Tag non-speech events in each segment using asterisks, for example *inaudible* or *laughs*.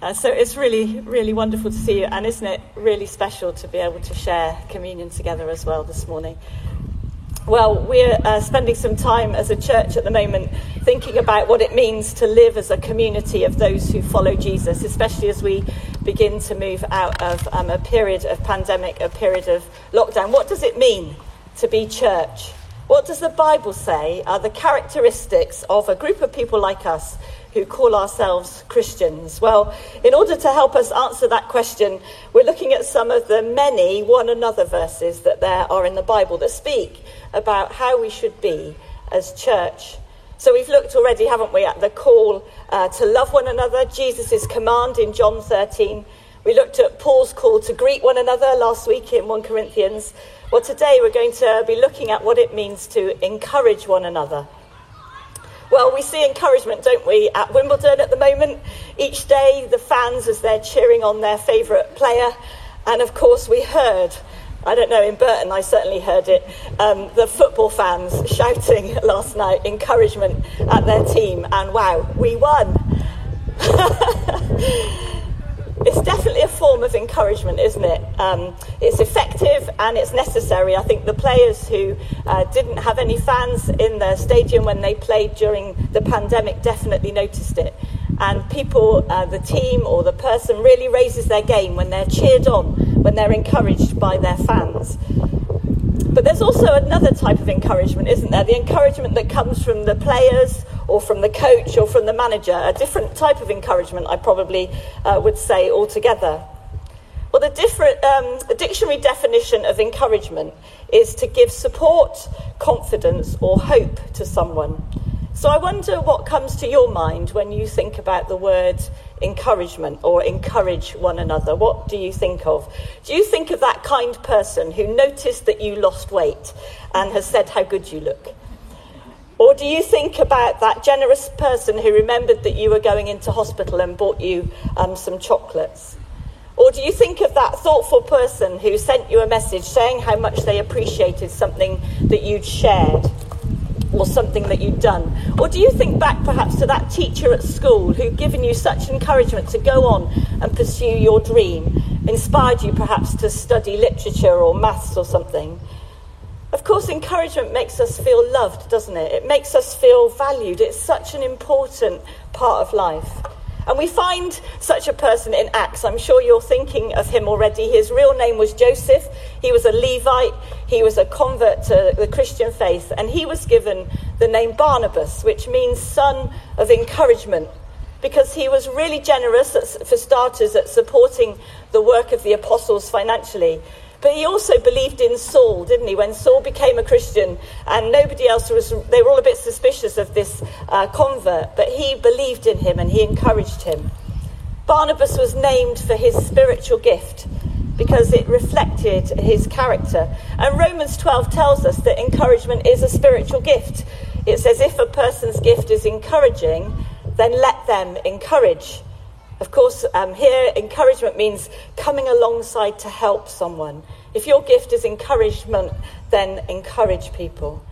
Uh, so it's really, really wonderful to see you, and isn't it really special to be able to share communion together as well this morning? Well, we're uh, spending some time as a church at the moment thinking about what it means to live as a community of those who follow Jesus, especially as we begin to move out of um, a period of pandemic, a period of lockdown. What does it mean to be church? What does the Bible say are the characteristics of a group of people like us who call ourselves Christians? Well, in order to help us answer that question, we're looking at some of the many one another verses that there are in the Bible that speak about how we should be as church. So we've looked already, haven't we, at the call uh, to love one another, Jesus' command in John 13. We looked at Paul's call to greet one another last week in 1 Corinthians. Well, today we're going to be looking at what it means to encourage one another. Well, we see encouragement, don't we, at Wimbledon at the moment. Each day, the fans, as they're cheering on their favourite player. And of course, we heard, I don't know, in Burton, I certainly heard it, um, the football fans shouting *laughs* last night encouragement at their team. And wow, we won. *laughs* it's definitely a form of encouragement, isn't it? Um, it's effective and it's necessary. I think the players who uh, didn't have any fans in their stadium when they played during the pandemic definitely noticed it. And people, uh, the team or the person really raises their game when they're cheered on, when they're encouraged by their fans. But there's also another type of encouragement, isn't there? The encouragement that comes from the players or from the coach or from the manager, a different type of encouragement, I probably uh, would say altogether. Well, the, different, um, the dictionary definition of encouragement is to give support, confidence, or hope to someone. So I wonder what comes to your mind when you think about the word encouragement or encourage one another. What do you think of? Do you think of that kind person who noticed that you lost weight and has said how good you look? Or do you think about that generous person who remembered that you were going into hospital and bought you um, some chocolates? Or do you think of that thoughtful person who sent you a message saying how much they appreciated something that you'd shared or something that you'd done? Or do you think back perhaps to that teacher at school who'd given you such encouragement to go on and pursue your dream, inspired you perhaps to study literature or maths or something? Of course, encouragement makes us feel loved, doesn't it? It makes us feel valued. It's such an important part of life. And we find such a person in Acts. I'm sure you're thinking of him already. His real name was Joseph. He was a Levite. He was a convert to the Christian faith. And he was given the name Barnabas, which means son of encouragement, because he was really generous, for starters, at supporting the work of the apostles financially. But he also believed in Saul, didn't he? When Saul became a Christian and nobody else was, they were all a bit suspicious of this uh, convert, but he believed in him and he encouraged him. Barnabas was named for his spiritual gift because it reflected his character. And Romans 12 tells us that encouragement is a spiritual gift. It says, if a person's gift is encouraging, then let them encourage. Of course, um, here encouragement means coming alongside to help someone. If your gift is encouragement, then encourage people.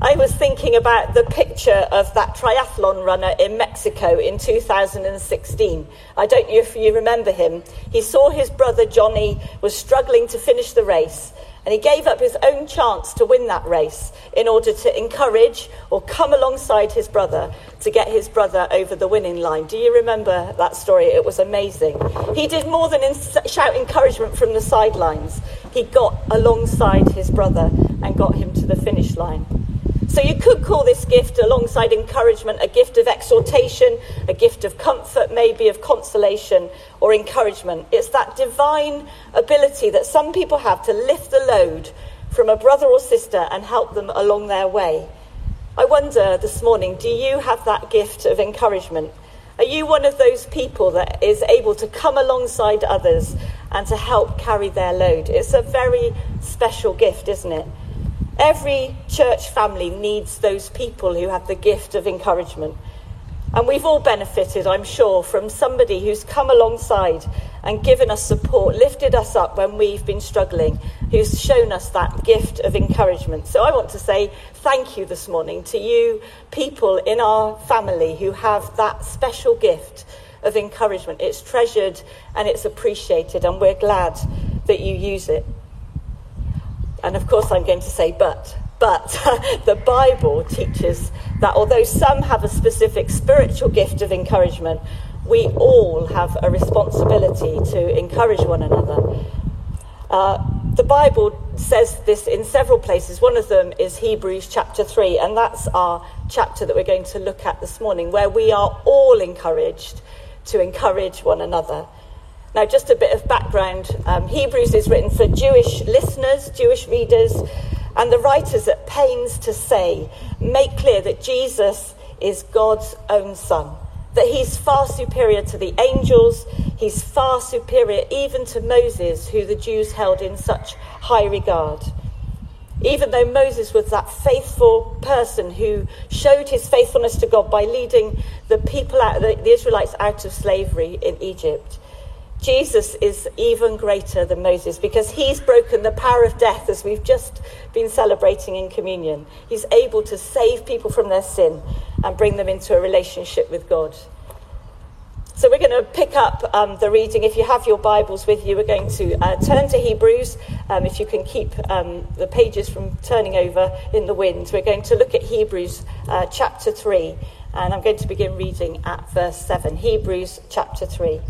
I was thinking about the picture of that triathlon runner in Mexico in 2016. I don't know if you remember him. He saw his brother Johnny was struggling to finish the race, and he gave up his own chance to win that race in order to encourage or come alongside his brother to get his brother over the winning line. Do you remember that story? It was amazing. He did more than shout encouragement from the sidelines, he got alongside his brother and got him to the finish line. So you could call this gift, alongside encouragement, a gift of exhortation, a gift of comfort, maybe of consolation or encouragement. It's that divine ability that some people have to lift the load from a brother or sister and help them along their way. I wonder this morning do you have that gift of encouragement? Are you one of those people that is able to come alongside others and to help carry their load? It's a very special gift, isn't it? Every church family needs those people who have the gift of encouragement. And we've all benefited, I'm sure, from somebody who's come alongside and given us support, lifted us up when we've been struggling, who's shown us that gift of encouragement. So I want to say thank you this morning to you, people in our family who have that special gift of encouragement. It's treasured and it's appreciated, and we're glad that you use it. And of course, I'm going to say, but. But *laughs* the Bible teaches that although some have a specific spiritual gift of encouragement, we all have a responsibility to encourage one another. Uh, the Bible says this in several places. One of them is Hebrews chapter 3, and that's our chapter that we're going to look at this morning, where we are all encouraged to encourage one another. Now, just a bit of background um, Hebrews is written for Jewish listeners, Jewish readers, and the writers at pains to say, make clear that Jesus is God's own Son that he's far superior to the angels, he's far superior even to Moses, who the Jews held in such high regard. Even though Moses was that faithful person who showed his faithfulness to God by leading the people out, the, the Israelites out of slavery in Egypt, Jesus is even greater than Moses because he's broken the power of death as we've just been celebrating in communion. He's able to save people from their sin and bring them into a relationship with God. So we're going to pick up um, the reading. If you have your Bibles with you, we're going to uh, turn to Hebrews. Um, if you can keep um, the pages from turning over in the wind, we're going to look at Hebrews uh, chapter 3. And I'm going to begin reading at verse 7. Hebrews chapter 3.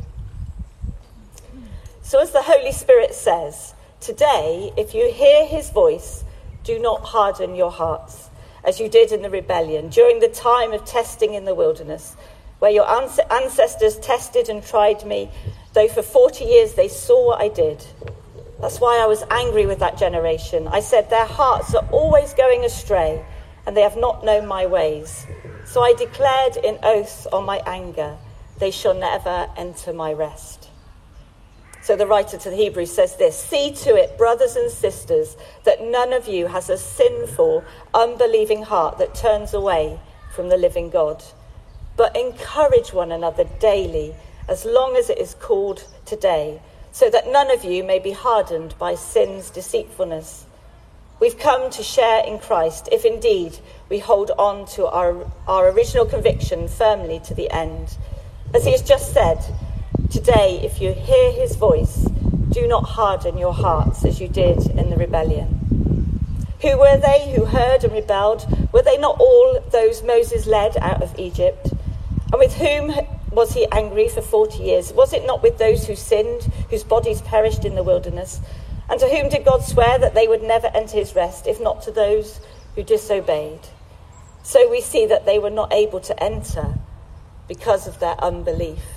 So, as the Holy Spirit says, today, if you hear his voice, do not harden your hearts as you did in the rebellion during the time of testing in the wilderness, where your ancestors tested and tried me, though for 40 years they saw what I did. That's why I was angry with that generation. I said, Their hearts are always going astray, and they have not known my ways. So I declared in oath on my anger, They shall never enter my rest. So the writer to the Hebrews says this See to it, brothers and sisters, that none of you has a sinful, unbelieving heart that turns away from the living God. But encourage one another daily, as long as it is called today, so that none of you may be hardened by sin's deceitfulness. We've come to share in Christ, if indeed we hold on to our, our original conviction firmly to the end. As he has just said, Today, if you hear his voice, do not harden your hearts as you did in the rebellion. Who were they who heard and rebelled? Were they not all those Moses led out of Egypt? And with whom was he angry for 40 years? Was it not with those who sinned, whose bodies perished in the wilderness? And to whom did God swear that they would never enter his rest, if not to those who disobeyed? So we see that they were not able to enter because of their unbelief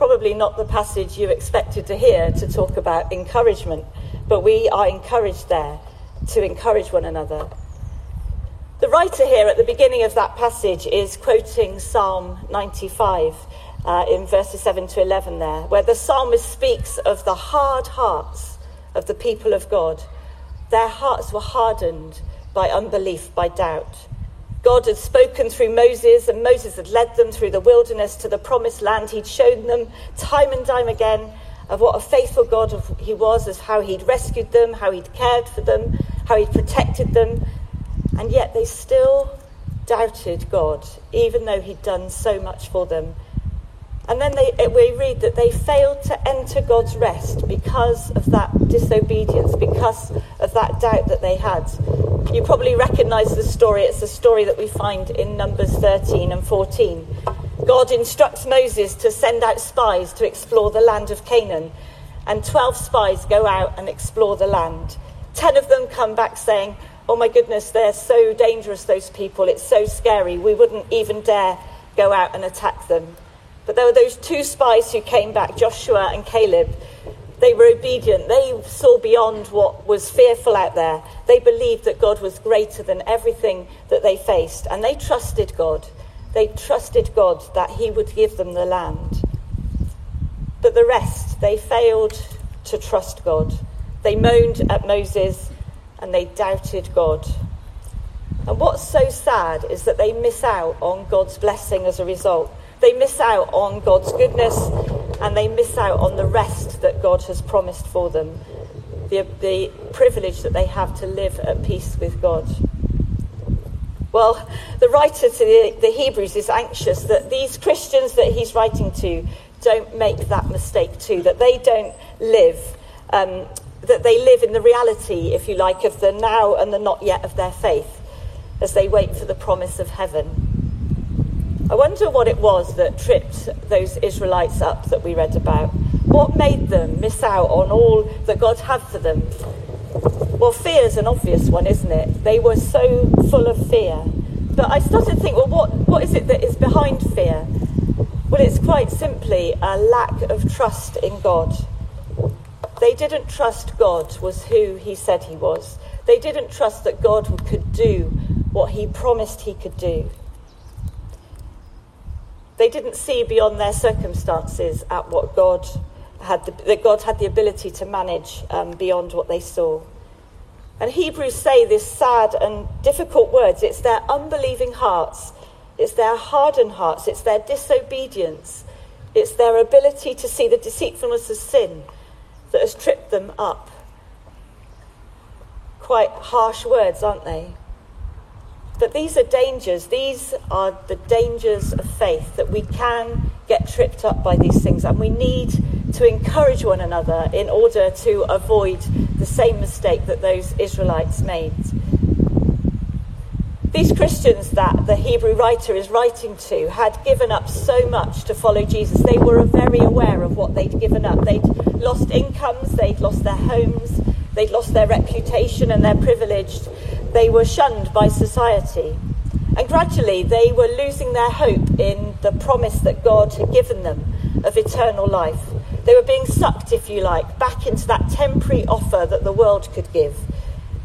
probably not the passage you expected to hear to talk about encouragement, but we are encouraged there to encourage one another. The writer here at the beginning of that passage is quoting Psalm 95 uh, in verses 7 to 11 there, where the psalmist speaks of the hard hearts of the people of God. Their hearts were hardened by unbelief, by doubt. God had spoken through Moses, and Moses had led them through the wilderness to the promised land. He'd shown them time and time again of what a faithful God he was, as how he'd rescued them, how he'd cared for them, how he'd protected them. And yet they still doubted God, even though he'd done so much for them. And then they, eh, we read that they failed to enter God's rest because of that disobedience, because of that doubt that they had. You probably recognize the story. It's the story that we find in Numbers 13 and 14. God instructs Moses to send out spies to explore the land of Canaan, and 12 spies go out and explore the land. 10 of them come back saying, Oh my goodness, they're so dangerous, those people. It's so scary. We wouldn't even dare go out and attack them. But there were those two spies who came back, Joshua and Caleb. They were obedient. They saw beyond what was fearful out there. They believed that God was greater than everything that they faced. And they trusted God. They trusted God that He would give them the land. But the rest, they failed to trust God. They moaned at Moses and they doubted God. And what's so sad is that they miss out on God's blessing as a result. They miss out on God's goodness and they miss out on the rest that God has promised for them, the, the privilege that they have to live at peace with God. Well, the writer to the, the Hebrews is anxious that these Christians that he's writing to don't make that mistake too, that they don't live, um, that they live in the reality, if you like, of the now and the not yet of their faith as they wait for the promise of heaven. I wonder what it was that tripped those Israelites up that we read about. What made them miss out on all that God had for them well, fear is an obvious one, isn't it? They were so full of fear. But I started to think, well, what, what is it that is behind fear? Well, it's quite simply a lack of trust in God. They didn't trust God was who he said he was. They didn't trust that God could do what he promised he could do. They didn't see beyond their circumstances at what God had the, that God had the ability to manage um, beyond what they saw. And Hebrews say this sad and difficult words. It's their unbelieving hearts, it's their hardened hearts, it's their disobedience, it's their ability to see the deceitfulness of sin that has tripped them up. Quite harsh words, aren't they? But these are dangers. These are the dangers of faith that we can get tripped up by these things, and we need to encourage one another in order to avoid the same mistake that those Israelites made. These Christians that the Hebrew writer is writing to had given up so much to follow Jesus. They were very aware of what they'd given up. They'd lost incomes, they'd lost their homes, they'd lost their reputation and their privilege. They were shunned by society. And gradually they were losing their hope in the promise that God had given them of eternal life. They were being sucked, if you like, back into that temporary offer that the world could give.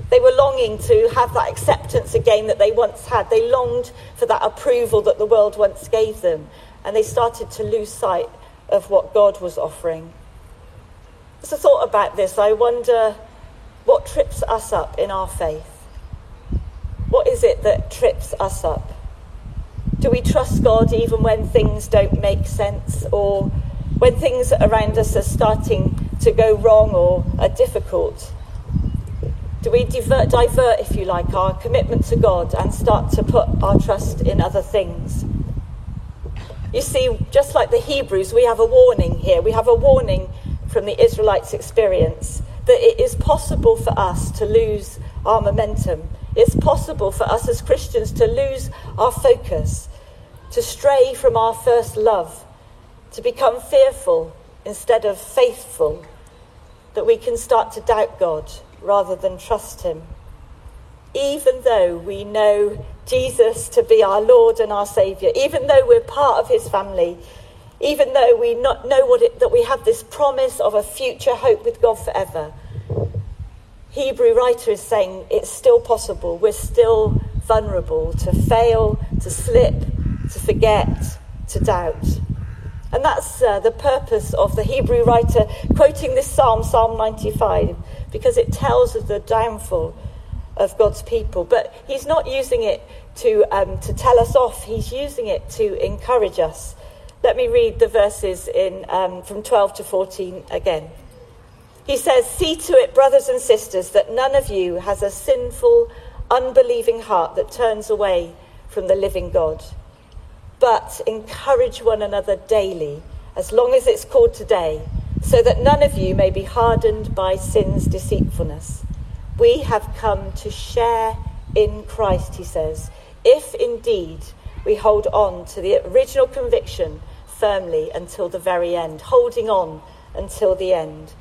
They were longing to have that acceptance again that they once had. They longed for that approval that the world once gave them. And they started to lose sight of what God was offering. As I thought about this, I wonder what trips us up in our faith. Is it that trips us up? Do we trust God even when things don't make sense or when things around us are starting to go wrong or are difficult? Do we divert, divert, if you like, our commitment to God and start to put our trust in other things? You see, just like the Hebrews, we have a warning here. We have a warning from the Israelites' experience that it is possible for us to lose our momentum. It's possible for us as Christians to lose our focus, to stray from our first love to become fearful instead of faithful, that we can start to doubt God rather than trust Him. Even though we know Jesus to be our Lord and our Saviour, even though we're part of His family, even though we know what it, that we have this promise of a future hope with God forever, Hebrew writer is saying it's still possible. We're still vulnerable to fail, to slip, to forget, to doubt. And that's uh, the purpose of the Hebrew writer quoting this psalm, Psalm 95, because it tells of the downfall of God's people. But he's not using it to, um, to tell us off, he's using it to encourage us. Let me read the verses in, um, from 12 to 14 again. He says, See to it, brothers and sisters, that none of you has a sinful, unbelieving heart that turns away from the living God but encourage one another daily, as long as it's called today, so that none of you may be hardened by sin's deceitfulness. We have come to share in Christ, he says, if indeed we hold on to the original conviction firmly until the very end, holding on until the end.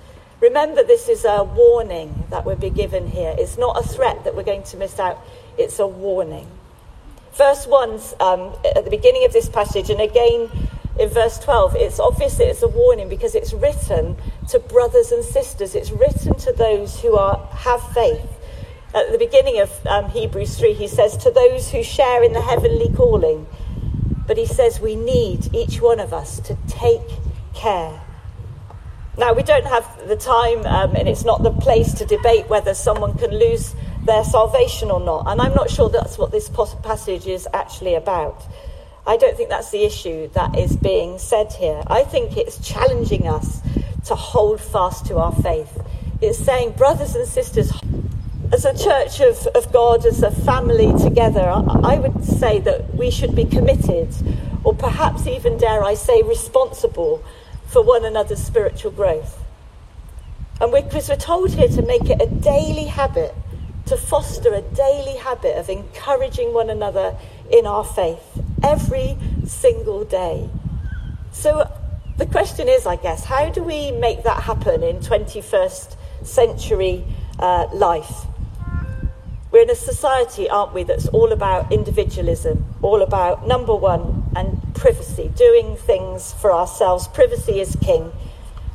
Remember, this is a warning that we're being given here. It's not a threat that we're going to miss out, it's a warning. Verse 1, um, at the beginning of this passage, and again in verse 12, it's obvious that it's a warning because it's written to brothers and sisters. It's written to those who are, have faith. At the beginning of um, Hebrews 3, he says, To those who share in the heavenly calling. But he says we need, each one of us, to take care. Now, we don't have the time, um, and it's not the place to debate whether someone can lose their salvation or not. And I'm not sure that's what this passage is actually about. I don't think that's the issue that is being said here. I think it's challenging us to hold fast to our faith. It's saying, brothers and sisters, as a church of, of God, as a family together, I, I would say that we should be committed, or perhaps even, dare I say, responsible for one another's spiritual growth. And because we're told here to make it a daily habit, to foster a daily habit of encouraging one another in our faith every single day. So the question is, I guess, how do we make that happen in 21st century uh, life? We're in a society, aren't we, that's all about individualism, all about number one privacy, doing things for ourselves. Privacy is king.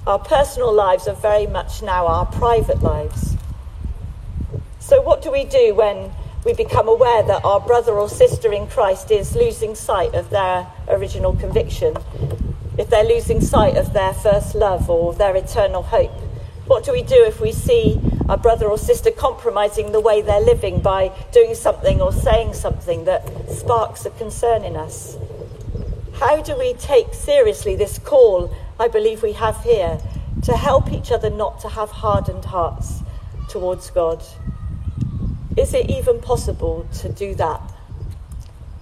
Our personal lives are very much now our private lives. So, what do we do when we become aware that our brother or sister in Christ is losing sight of their original conviction? If they're losing sight of their first love or their eternal hope? What do we do if we see our brother or sister compromising the way they're living by doing something or saying something that sparks a concern in us? How do we take seriously this call I believe we have here to help each other not to have hardened hearts towards God? Is it even possible to do that?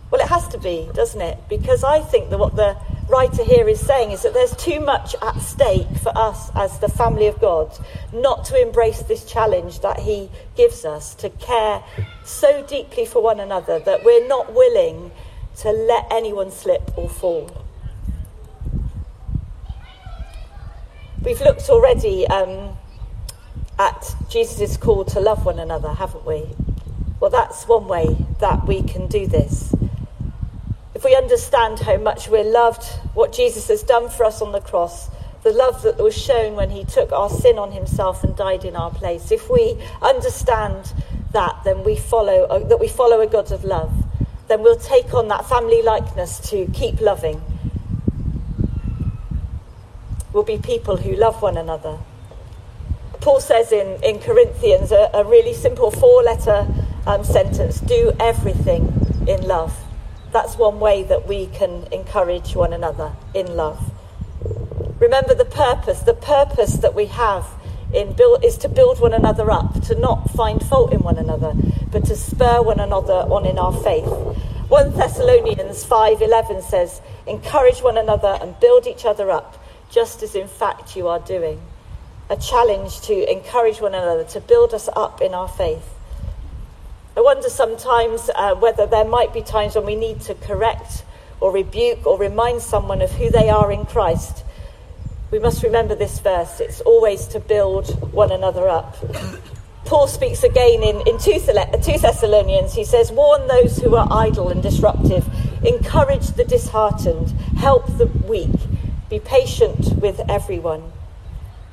Well, it has to be, doesn't it? Because I think that what the writer here is saying is that there's too much at stake for us as the family of God not to embrace this challenge that he gives us to care so deeply for one another that we're not willing to let anyone slip or fall. We've looked already um, at Jesus' call to love one another, haven't we? Well, that's one way that we can do this if we understand how much we're loved, what Jesus has done for us on the cross, the love that was shown when he took our sin on himself and died in our place, if we understand that, then we follow uh, that we follow a God of love, then we'll take on that family likeness to keep loving. We'll be people who love one another. Paul says in, in Corinthians a, a really simple four letter um, sentence do everything in love. That's one way that we can encourage one another in love. Remember the purpose. The purpose that we have in build, is to build one another up, to not find fault in one another, but to spur one another on in our faith. 1 Thessalonians 5:11 says, "Encourage one another and build each other up, just as in fact you are doing." A challenge to encourage one another, to build us up in our faith. I wonder sometimes uh, whether there might be times when we need to correct or rebuke or remind someone of who they are in Christ. We must remember this verse. It's always to build one another up. Paul speaks again in, in uh, 2 Thessalonians. He says, Warn those who are idle and disruptive, encourage the disheartened, help the weak, be patient with everyone.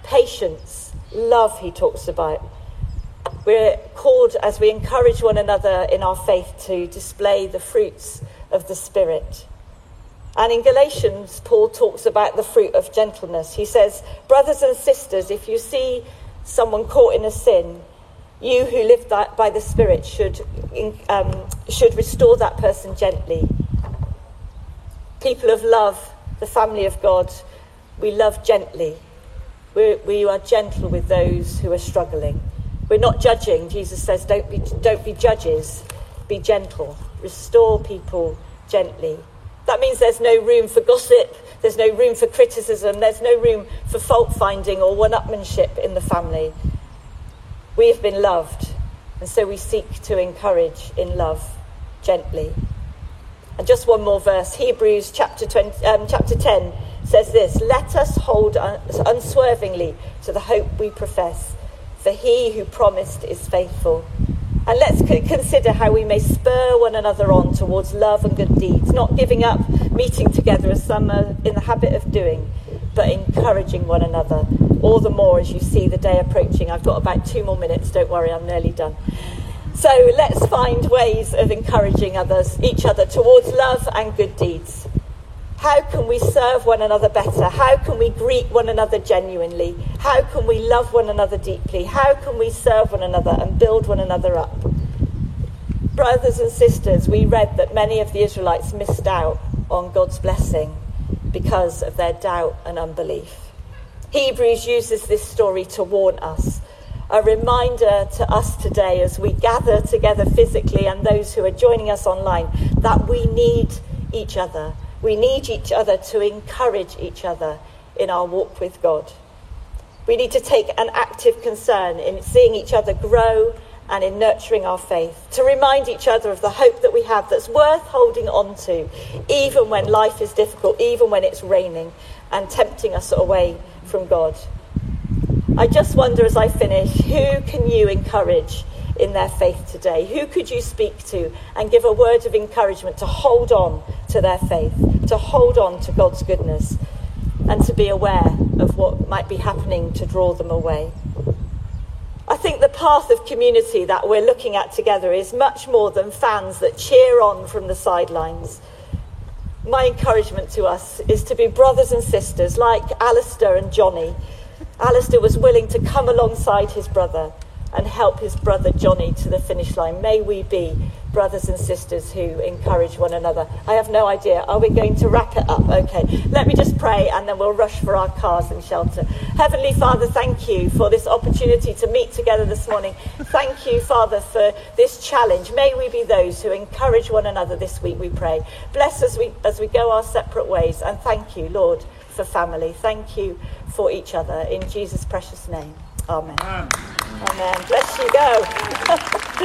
Patience, love, he talks about. We're called as we encourage one another in our faith to display the fruits of the Spirit. And in Galatians, Paul talks about the fruit of gentleness. He says, Brothers and sisters, if you see someone caught in a sin, you who live by the Spirit should, um, should restore that person gently. People of love, the family of God, we love gently. We're, we are gentle with those who are struggling. We're not judging. Jesus says, don't be, don't be judges, be gentle. Restore people gently. That means there's no room for gossip, there's no room for criticism, there's no room for fault finding or one upmanship in the family. We have been loved, and so we seek to encourage in love gently. And just one more verse Hebrews chapter, 20, um, chapter 10 says this Let us hold unswervingly to the hope we profess for he who promised is faithful. And let's consider how we may spur one another on towards love and good deeds, not giving up meeting together as some are in the habit of doing, but encouraging one another. All the more as you see the day approaching. I've got about two more minutes, don't worry, I'm nearly done. So let's find ways of encouraging others, each other towards love and good deeds. How can we serve one another better? How can we greet one another genuinely? How can we love one another deeply? How can we serve one another and build one another up? Brothers and sisters, we read that many of the Israelites missed out on God's blessing because of their doubt and unbelief. Hebrews uses this story to warn us a reminder to us today as we gather together physically and those who are joining us online that we need each other. We need each other to encourage each other in our walk with God. We need to take an active concern in seeing each other grow and in nurturing our faith, to remind each other of the hope that we have that's worth holding on to, even when life is difficult, even when it's raining and tempting us away from God. I just wonder as I finish who can you encourage in their faith today? Who could you speak to and give a word of encouragement to hold on to their faith, to hold on to God's goodness, and to be aware of what might be happening to draw them away? I think the path of community that we're looking at together is much more than fans that cheer on from the sidelines. My encouragement to us is to be brothers and sisters like Alistair and Johnny. Alistair was willing to come alongside his brother and help his brother Johnny to the finish line. May we be brothers and sisters who encourage one another. I have no idea. Are we going to wrap it up? Okay, let me just pray and then we'll rush for our cars and shelter. Heavenly Father, thank you for this opportunity to meet together this morning. Thank you, Father, for this challenge. May we be those who encourage one another this week, we pray. Bless us as we, as we go our separate ways. And thank you, Lord, for family. Thank you for each other. In Jesus' precious name. Amen. Amen. Amen. Bless you. Go. *laughs*